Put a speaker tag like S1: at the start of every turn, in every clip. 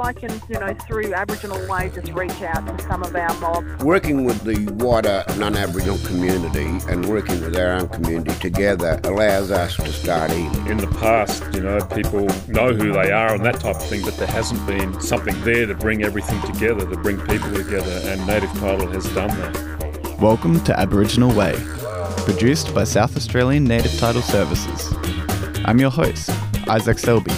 S1: I can, you know, through Aboriginal Way, just reach out to some of our mob.
S2: Working with the wider non-Aboriginal community and working with our own community together allows us to start eating.
S3: In the past, you know, people know who they are and that type of thing, but there hasn't been something there to bring everything together, to bring people together, and Native Title has done that.
S4: Welcome to Aboriginal Way, produced by South Australian Native Title Services. I'm your host, Isaac Selby,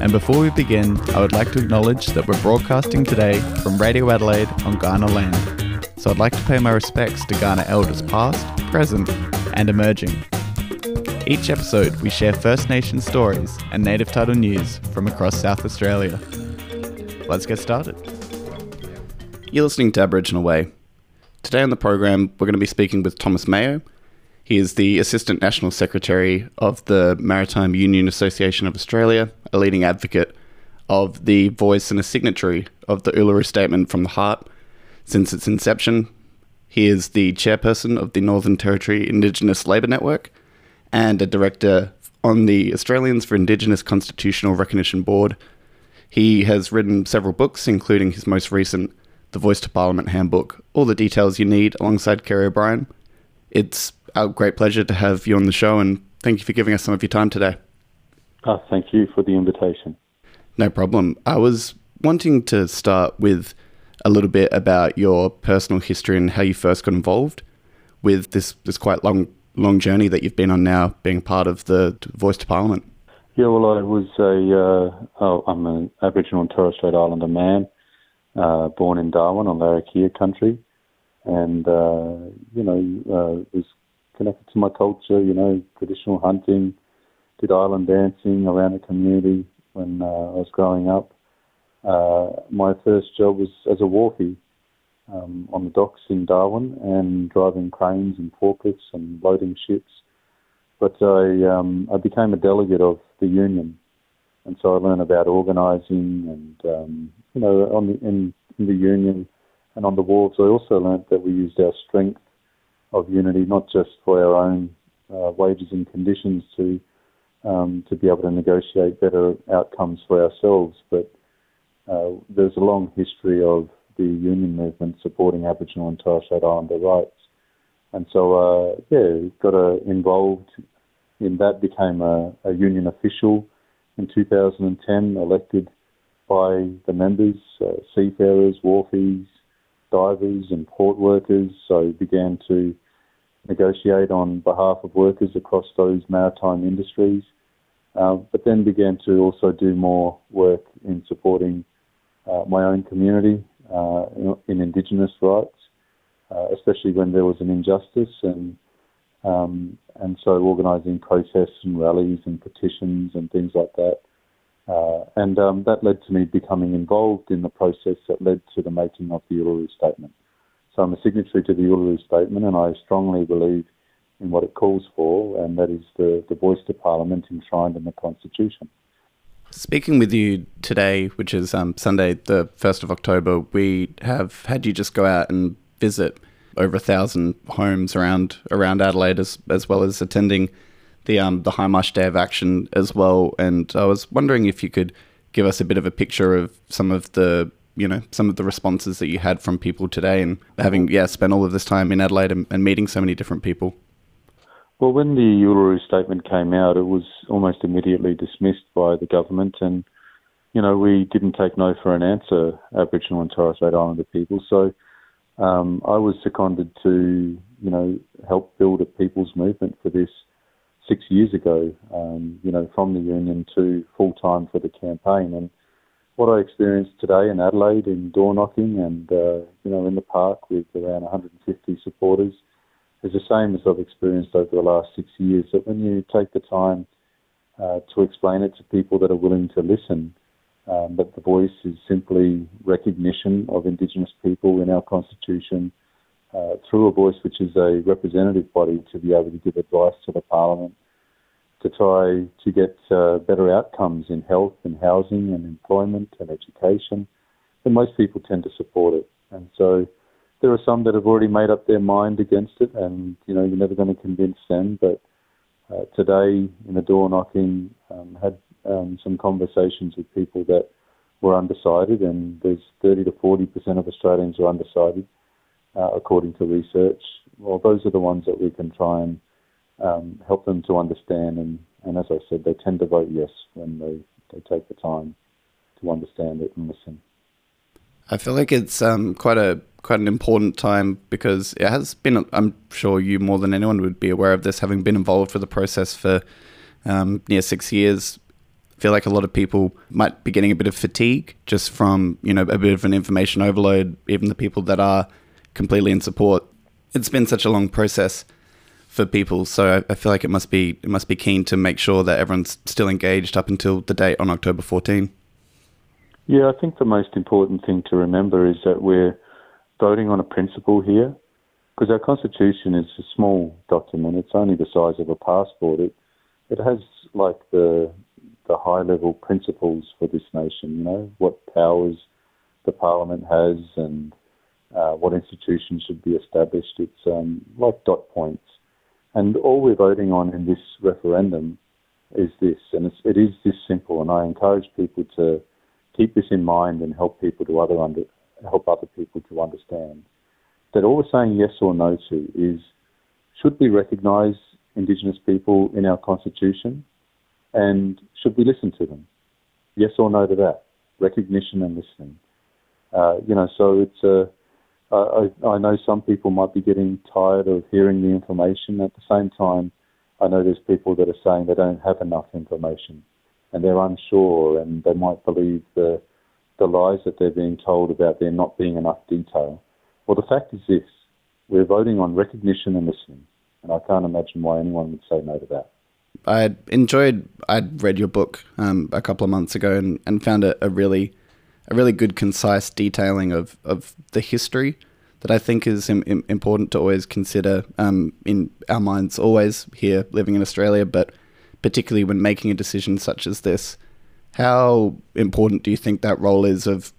S4: and before we begin, I would like to acknowledge that we're broadcasting today from Radio Adelaide on Kaurna land. So I'd like to pay my respects to Kaurna elders past, present, and emerging. Each episode, we share First Nation stories and native title news from across South Australia. Let's get started. You're listening to Aboriginal Way. Today on the program, we're going to be speaking with Thomas Mayo. He is the Assistant National Secretary of the Maritime Union Association of Australia, a leading advocate of the voice and a signatory of the Uluru Statement from the Heart since its inception. He is the chairperson of the Northern Territory Indigenous Labour Network and a director on the Australians for Indigenous Constitutional Recognition Board. He has written several books, including his most recent The Voice to Parliament Handbook, all the details you need alongside Kerry O'Brien. It's a great pleasure to have you on the show and thank you for giving us some of your time today.
S5: Oh, thank you for the invitation.
S4: No problem. I was wanting to start with a little bit about your personal history and how you first got involved with this, this quite long long journey that you've been on now, being part of the Voice to Parliament.
S5: Yeah, well, I was a uh, oh, I'm an Aboriginal and Torres Strait Islander man, uh, born in Darwin on Larrakia country, and uh, you know uh, was connected to my culture. You know, traditional hunting, did island dancing around the community when uh, I was growing up. Uh, my first job was as a wharfie um, on the docks in Darwin and driving cranes and forklifts and loading ships. But I um, I became a delegate of the union, and so I learned about organising and um, you know on the in, in the union and on the wharves. I also learned that we used our strength of unity not just for our own uh, wages and conditions to um, to be able to negotiate better outcomes for ourselves, but uh, there's a long history of the union movement supporting Aboriginal and Torres Strait Islander rights. And so, uh, yeah, got uh, involved in that, became a, a, union official in 2010, elected by the members, uh, seafarers, wharfies, divers, and port workers. So began to negotiate on behalf of workers across those maritime industries, uh, but then began to also do more work in supporting uh, my own community uh, in, in, Indigenous rights, uh, especially when there was an injustice, and um, and so organising protests and rallies and petitions and things like that. Uh, and um, that led to me becoming involved in the process that led to the making of the Uluru Statement. So I'm a signatory to the Uluru Statement, and I strongly believe in what it calls for, and that is the, the voice to Parliament enshrined in the Constitution.
S4: Speaking with you today, which is um, Sunday, the 1st of October, we have had you just go out and visit over a thousand homes around around Adelaide, as, as well as attending the um, the High Marsh Day of Action as well. And I was wondering if you could give us a bit of a picture of some of the you know some of the responses that you had from people today, and having yeah spent all of this time in Adelaide and, and meeting so many different people.
S5: Well, when the Uluru statement came out, it was almost immediately dismissed by the government, and you know we didn't take no for an answer, Aboriginal and Torres Strait Islander people. So um, I was seconded to you know help build a people's movement for this six years ago. Um, you know from the union to full time for the campaign, and what I experienced today in Adelaide in door knocking and uh, you know in the park with around 150 supporters is the same as I've experienced over the last six years. That when you take the time uh, to explain it to people that are willing to listen, um, that the voice is simply recognition of Indigenous people in our constitution uh, through a voice which is a representative body to be able to give advice to the Parliament to try to get uh, better outcomes in health and housing and employment and education, then most people tend to support it. And so there are some that have already made up their mind against it, and you know you're never going to convince them. But uh, today, in the door knocking, um, had um, some conversations with people that were undecided, and there's 30 to 40 percent of Australians are undecided, uh, according to research. Well, those are the ones that we can try and um, help them to understand. And, and as I said, they tend to vote yes when they, they take the time to understand it and listen.
S4: I feel like it's um, quite a quite an important time because it has been. I'm sure you more than anyone would be aware of this, having been involved with the process for um, near six years. I feel like a lot of people might be getting a bit of fatigue just from you know a bit of an information overload. Even the people that are completely in support, it's been such a long process for people. So I, I feel like it must be it must be keen to make sure that everyone's still engaged up until the date on October 14.
S5: Yeah, I think the most important thing to remember is that we're voting on a principle here, because our constitution is a small document. It's only the size of a passport. It it has like the the high level principles for this nation. You know what powers the parliament has and uh, what institutions should be established. It's um, like dot points, and all we're voting on in this referendum is this, and it's, it is this simple. And I encourage people to keep this in mind and help people to other under, help other people to understand that all we're saying yes or no to is should we recognise Indigenous people in our constitution and should we listen to them? Yes or no to that? Recognition and listening. Uh, you know, so it's a. I, I know some people might be getting tired of hearing the information. At the same time, I know there's people that are saying they don't have enough information and they're unsure and they might believe the, the lies that they're being told about there not being enough detail. Well, the fact is this we're voting on recognition and listening, and I can't imagine why anyone would say no to that.
S4: I enjoyed. I'd read your book um, a couple of months ago and, and found it a really, a really good, concise detailing of, of the history that I think is Im- important to always consider um, in our minds. Always here, living in Australia, but particularly when making a decision such as this. How important do you think that role is of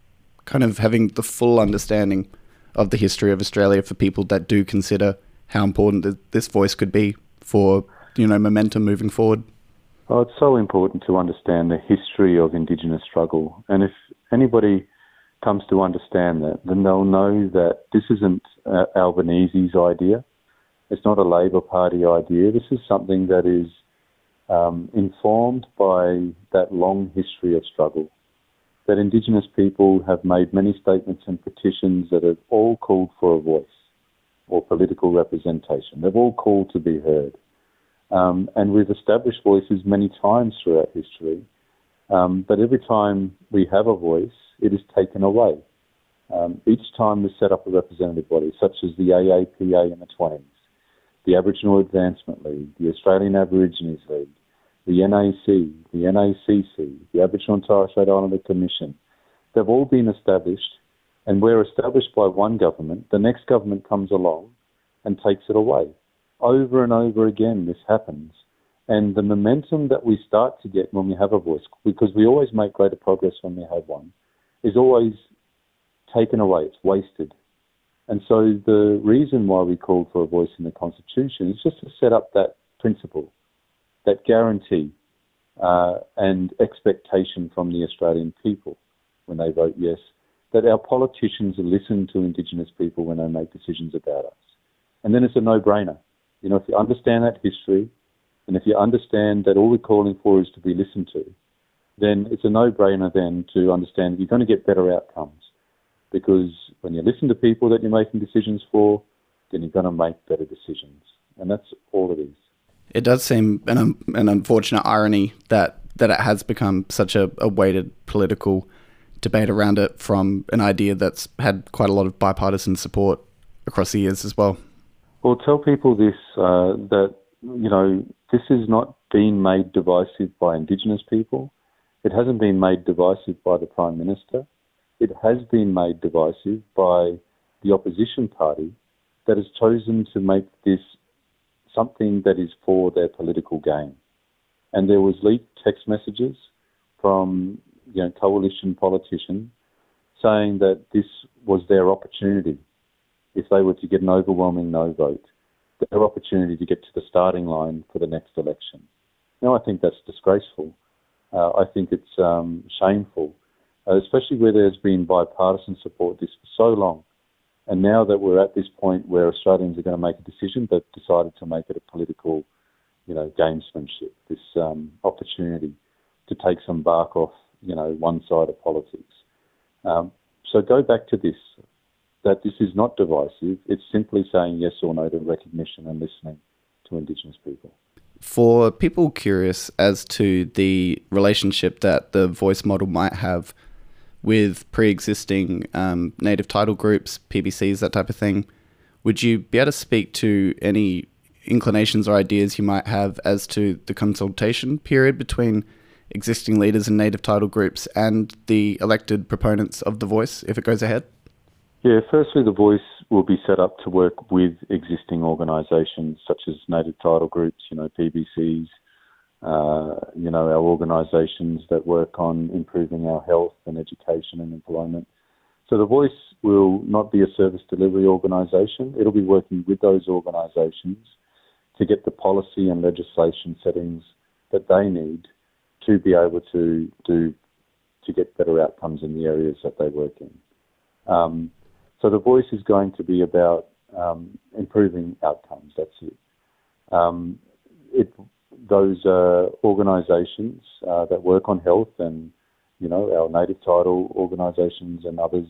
S4: kind of having the full understanding of the history of Australia for people that do consider how important this voice could be for you know momentum moving forward?
S5: Oh, it's so important to understand the history of Indigenous struggle, and if anybody comes to understand that, then they'll know that this isn't uh, Albanese's idea. It's not a Labor Party idea. This is something that is um, informed by that long history of struggle. That Indigenous people have made many statements and petitions that have all called for a voice or political representation. They've all called to be heard. Um, and we've established voices many times throughout history, um, but every time we have a voice, it is taken away. Um, each time we set up a representative body, such as the AAPA in the 20s, the Aboriginal Advancement League, the Australian Aborigines League, the NAC, the NACC, the Aboriginal and Torres Strait Islander Commission. They've all been established, and we're established by one government. The next government comes along and takes it away. Over and over again, this happens. And the momentum that we start to get when we have a voice, because we always make greater progress when we have one, is always taken away, it's wasted. And so the reason why we called for a voice in the Constitution is just to set up that principle, that guarantee uh, and expectation from the Australian people when they vote yes, that our politicians listen to Indigenous people when they make decisions about us. And then it's a no-brainer. You know, if you understand that history, and if you understand that all we're calling for is to be listened to, then it's a no-brainer then to understand you're going to get better outcomes because when you listen to people that you're making decisions for, then you're going to make better decisions. And that's all it is.
S4: It does seem an, um, an unfortunate irony that, that it has become such a, a weighted political debate around it from an idea that's had quite a lot of bipartisan support across the years as well.
S5: Well, tell people this uh, that, you know, this has not been made divisive by Indigenous people. It hasn't been made divisive by the Prime Minister it has been made divisive by the opposition party that has chosen to make this something that is for their political gain. And there was leaked text messages from you know, coalition politicians saying that this was their opportunity if they were to get an overwhelming no vote, their opportunity to get to the starting line for the next election. Now, I think that's disgraceful. Uh, I think it's um, shameful uh, especially where there's been bipartisan support this for so long. And now that we're at this point where Australians are going to make a decision, they've decided to make it a political, you know, gamesmanship, this um, opportunity to take some bark off, you know, one side of politics. Um, so go back to this, that this is not divisive. It's simply saying yes or no to recognition and listening to Indigenous people.
S4: For people curious as to the relationship that the voice model might have with pre existing um, native title groups, PBCs, that type of thing, would you be able to speak to any inclinations or ideas you might have as to the consultation period between existing leaders and native title groups and the elected proponents of the voice if it goes ahead?
S5: Yeah, firstly, the voice will be set up to work with existing organisations such as native title groups, you know, PBCs, uh, you know, our organisations that work on improving our health and education and employment. So the voice will not be a service delivery organisation. It'll be working with those organisations to get the policy and legislation settings that they need to be able to do to get better outcomes in the areas that they work in. Um, so the voice is going to be about um, improving outcomes. That's it. Um, it those uh, organisations uh, that work on health and you know our native title organisations and others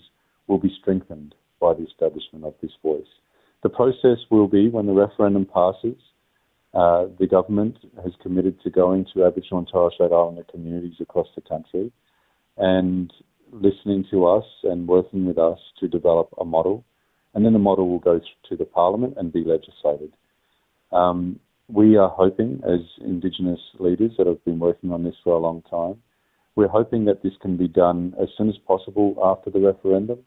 S5: will be strengthened by the establishment of this voice. The process will be when the referendum passes. Uh, the government has committed to going to Aboriginal and Torres Strait Islander communities across the country and listening to us and working with us to develop a model. And then the model will go to the Parliament and be legislated. Um, we are hoping, as Indigenous leaders that have been working on this for a long time, we're hoping that this can be done as soon as possible after the referendum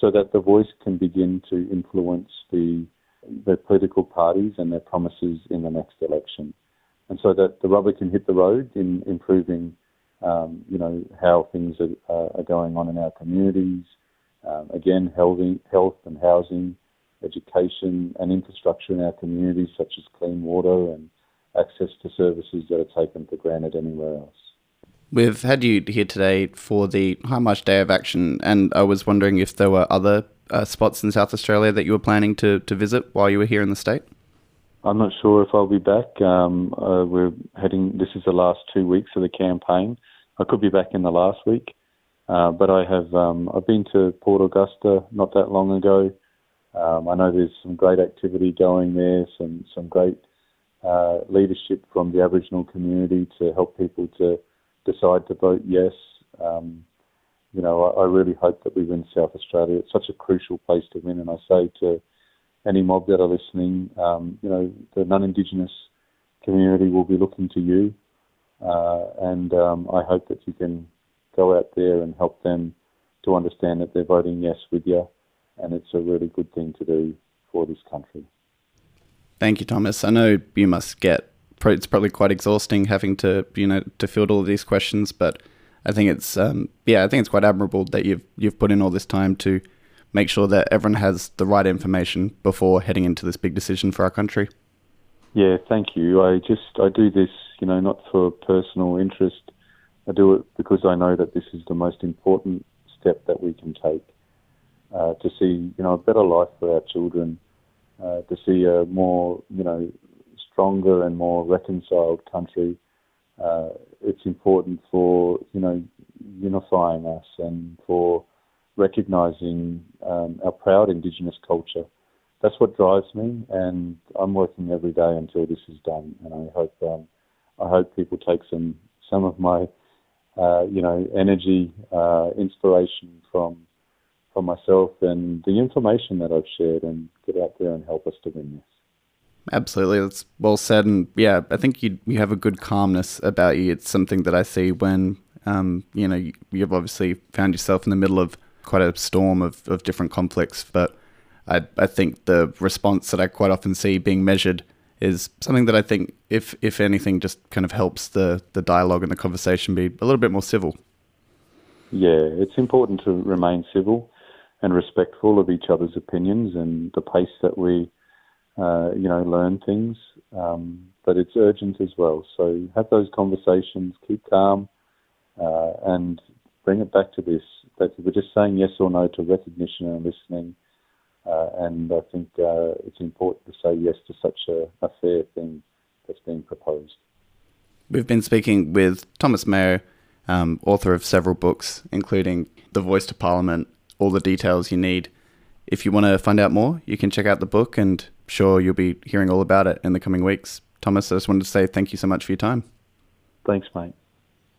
S5: so that the voice can begin to influence the, the political parties and their promises in the next election. And so that the rubber can hit the road in improving, um, you know, how things are, are, going on in our communities. Um, again, health, health and housing, education and infrastructure in our communities, such as clean water and access to services that are taken for granted anywhere else.
S4: We've had you here today for the High March Day of Action, and I was wondering if there were other uh, spots in South Australia that you were planning to, to visit while you were here in the state.
S5: I'm not sure if I'll be back. Um, uh, we're heading. This is the last two weeks of the campaign. I could be back in the last week, uh, but I have. Um, I've been to Port Augusta not that long ago. Um, I know there's some great activity going there, some some great uh, leadership from the Aboriginal community to help people to decide to vote yes. Um, you know, I, I, really hope that we win South Australia. It's such a crucial place to win, and I say to any mob that are listening, um, you know, the non-Indigenous community will be looking to you, uh, and um, I hope that you can go out there and help them to understand that they're voting yes with you and it's a really good thing to do for this country.
S4: Thank you, Thomas. I know you must get it's probably quite exhausting having to you know to field all of these questions, but I think it's um, yeah I think it's quite admirable that you've you've put in all this time to make sure that everyone has the right information before heading into this big decision for our country.
S5: Yeah, thank you. I just I do this you know not for personal interest. I do it because I know that this is the most important step that we can take uh, to see you know a better life for our children, uh, to see a more you know stronger and more reconciled country. Uh, it's important for you know unifying us and for recognizing um, our proud Indigenous culture. That's what drives me, and I'm working every day until this is done. And I hope um, I hope people take some some of my uh, you know energy, uh, inspiration from for myself and the information that I've shared and get out there and help us to win this.
S4: Absolutely, that's well said, and yeah, I think you you have a good calmness about you. It's something that I see when um, you know you, you've obviously found yourself in the middle of quite a storm of, of different conflicts, but I I think the response that I quite often see being measured is something that I think, if if anything, just kind of helps the the dialogue and the conversation be a little bit more civil.
S5: Yeah, it's important to remain civil and respectful of each other's opinions and the pace that we, uh, you know, learn things. Um, but it's urgent as well. So have those conversations, keep calm, uh, and bring it back to this that we're just saying yes or no to recognition and listening. Uh, and I think uh, it's important to say yes to such a, a, fair thing that's being proposed.
S4: We've been speaking with Thomas Mayo, um, author of several books, including The Voice to Parliament, all the details you need. If you want to find out more, you can check out the book, and sure, you'll be hearing all about it in the coming weeks. Thomas, I just wanted to say thank you so much for your time.
S5: Thanks, mate.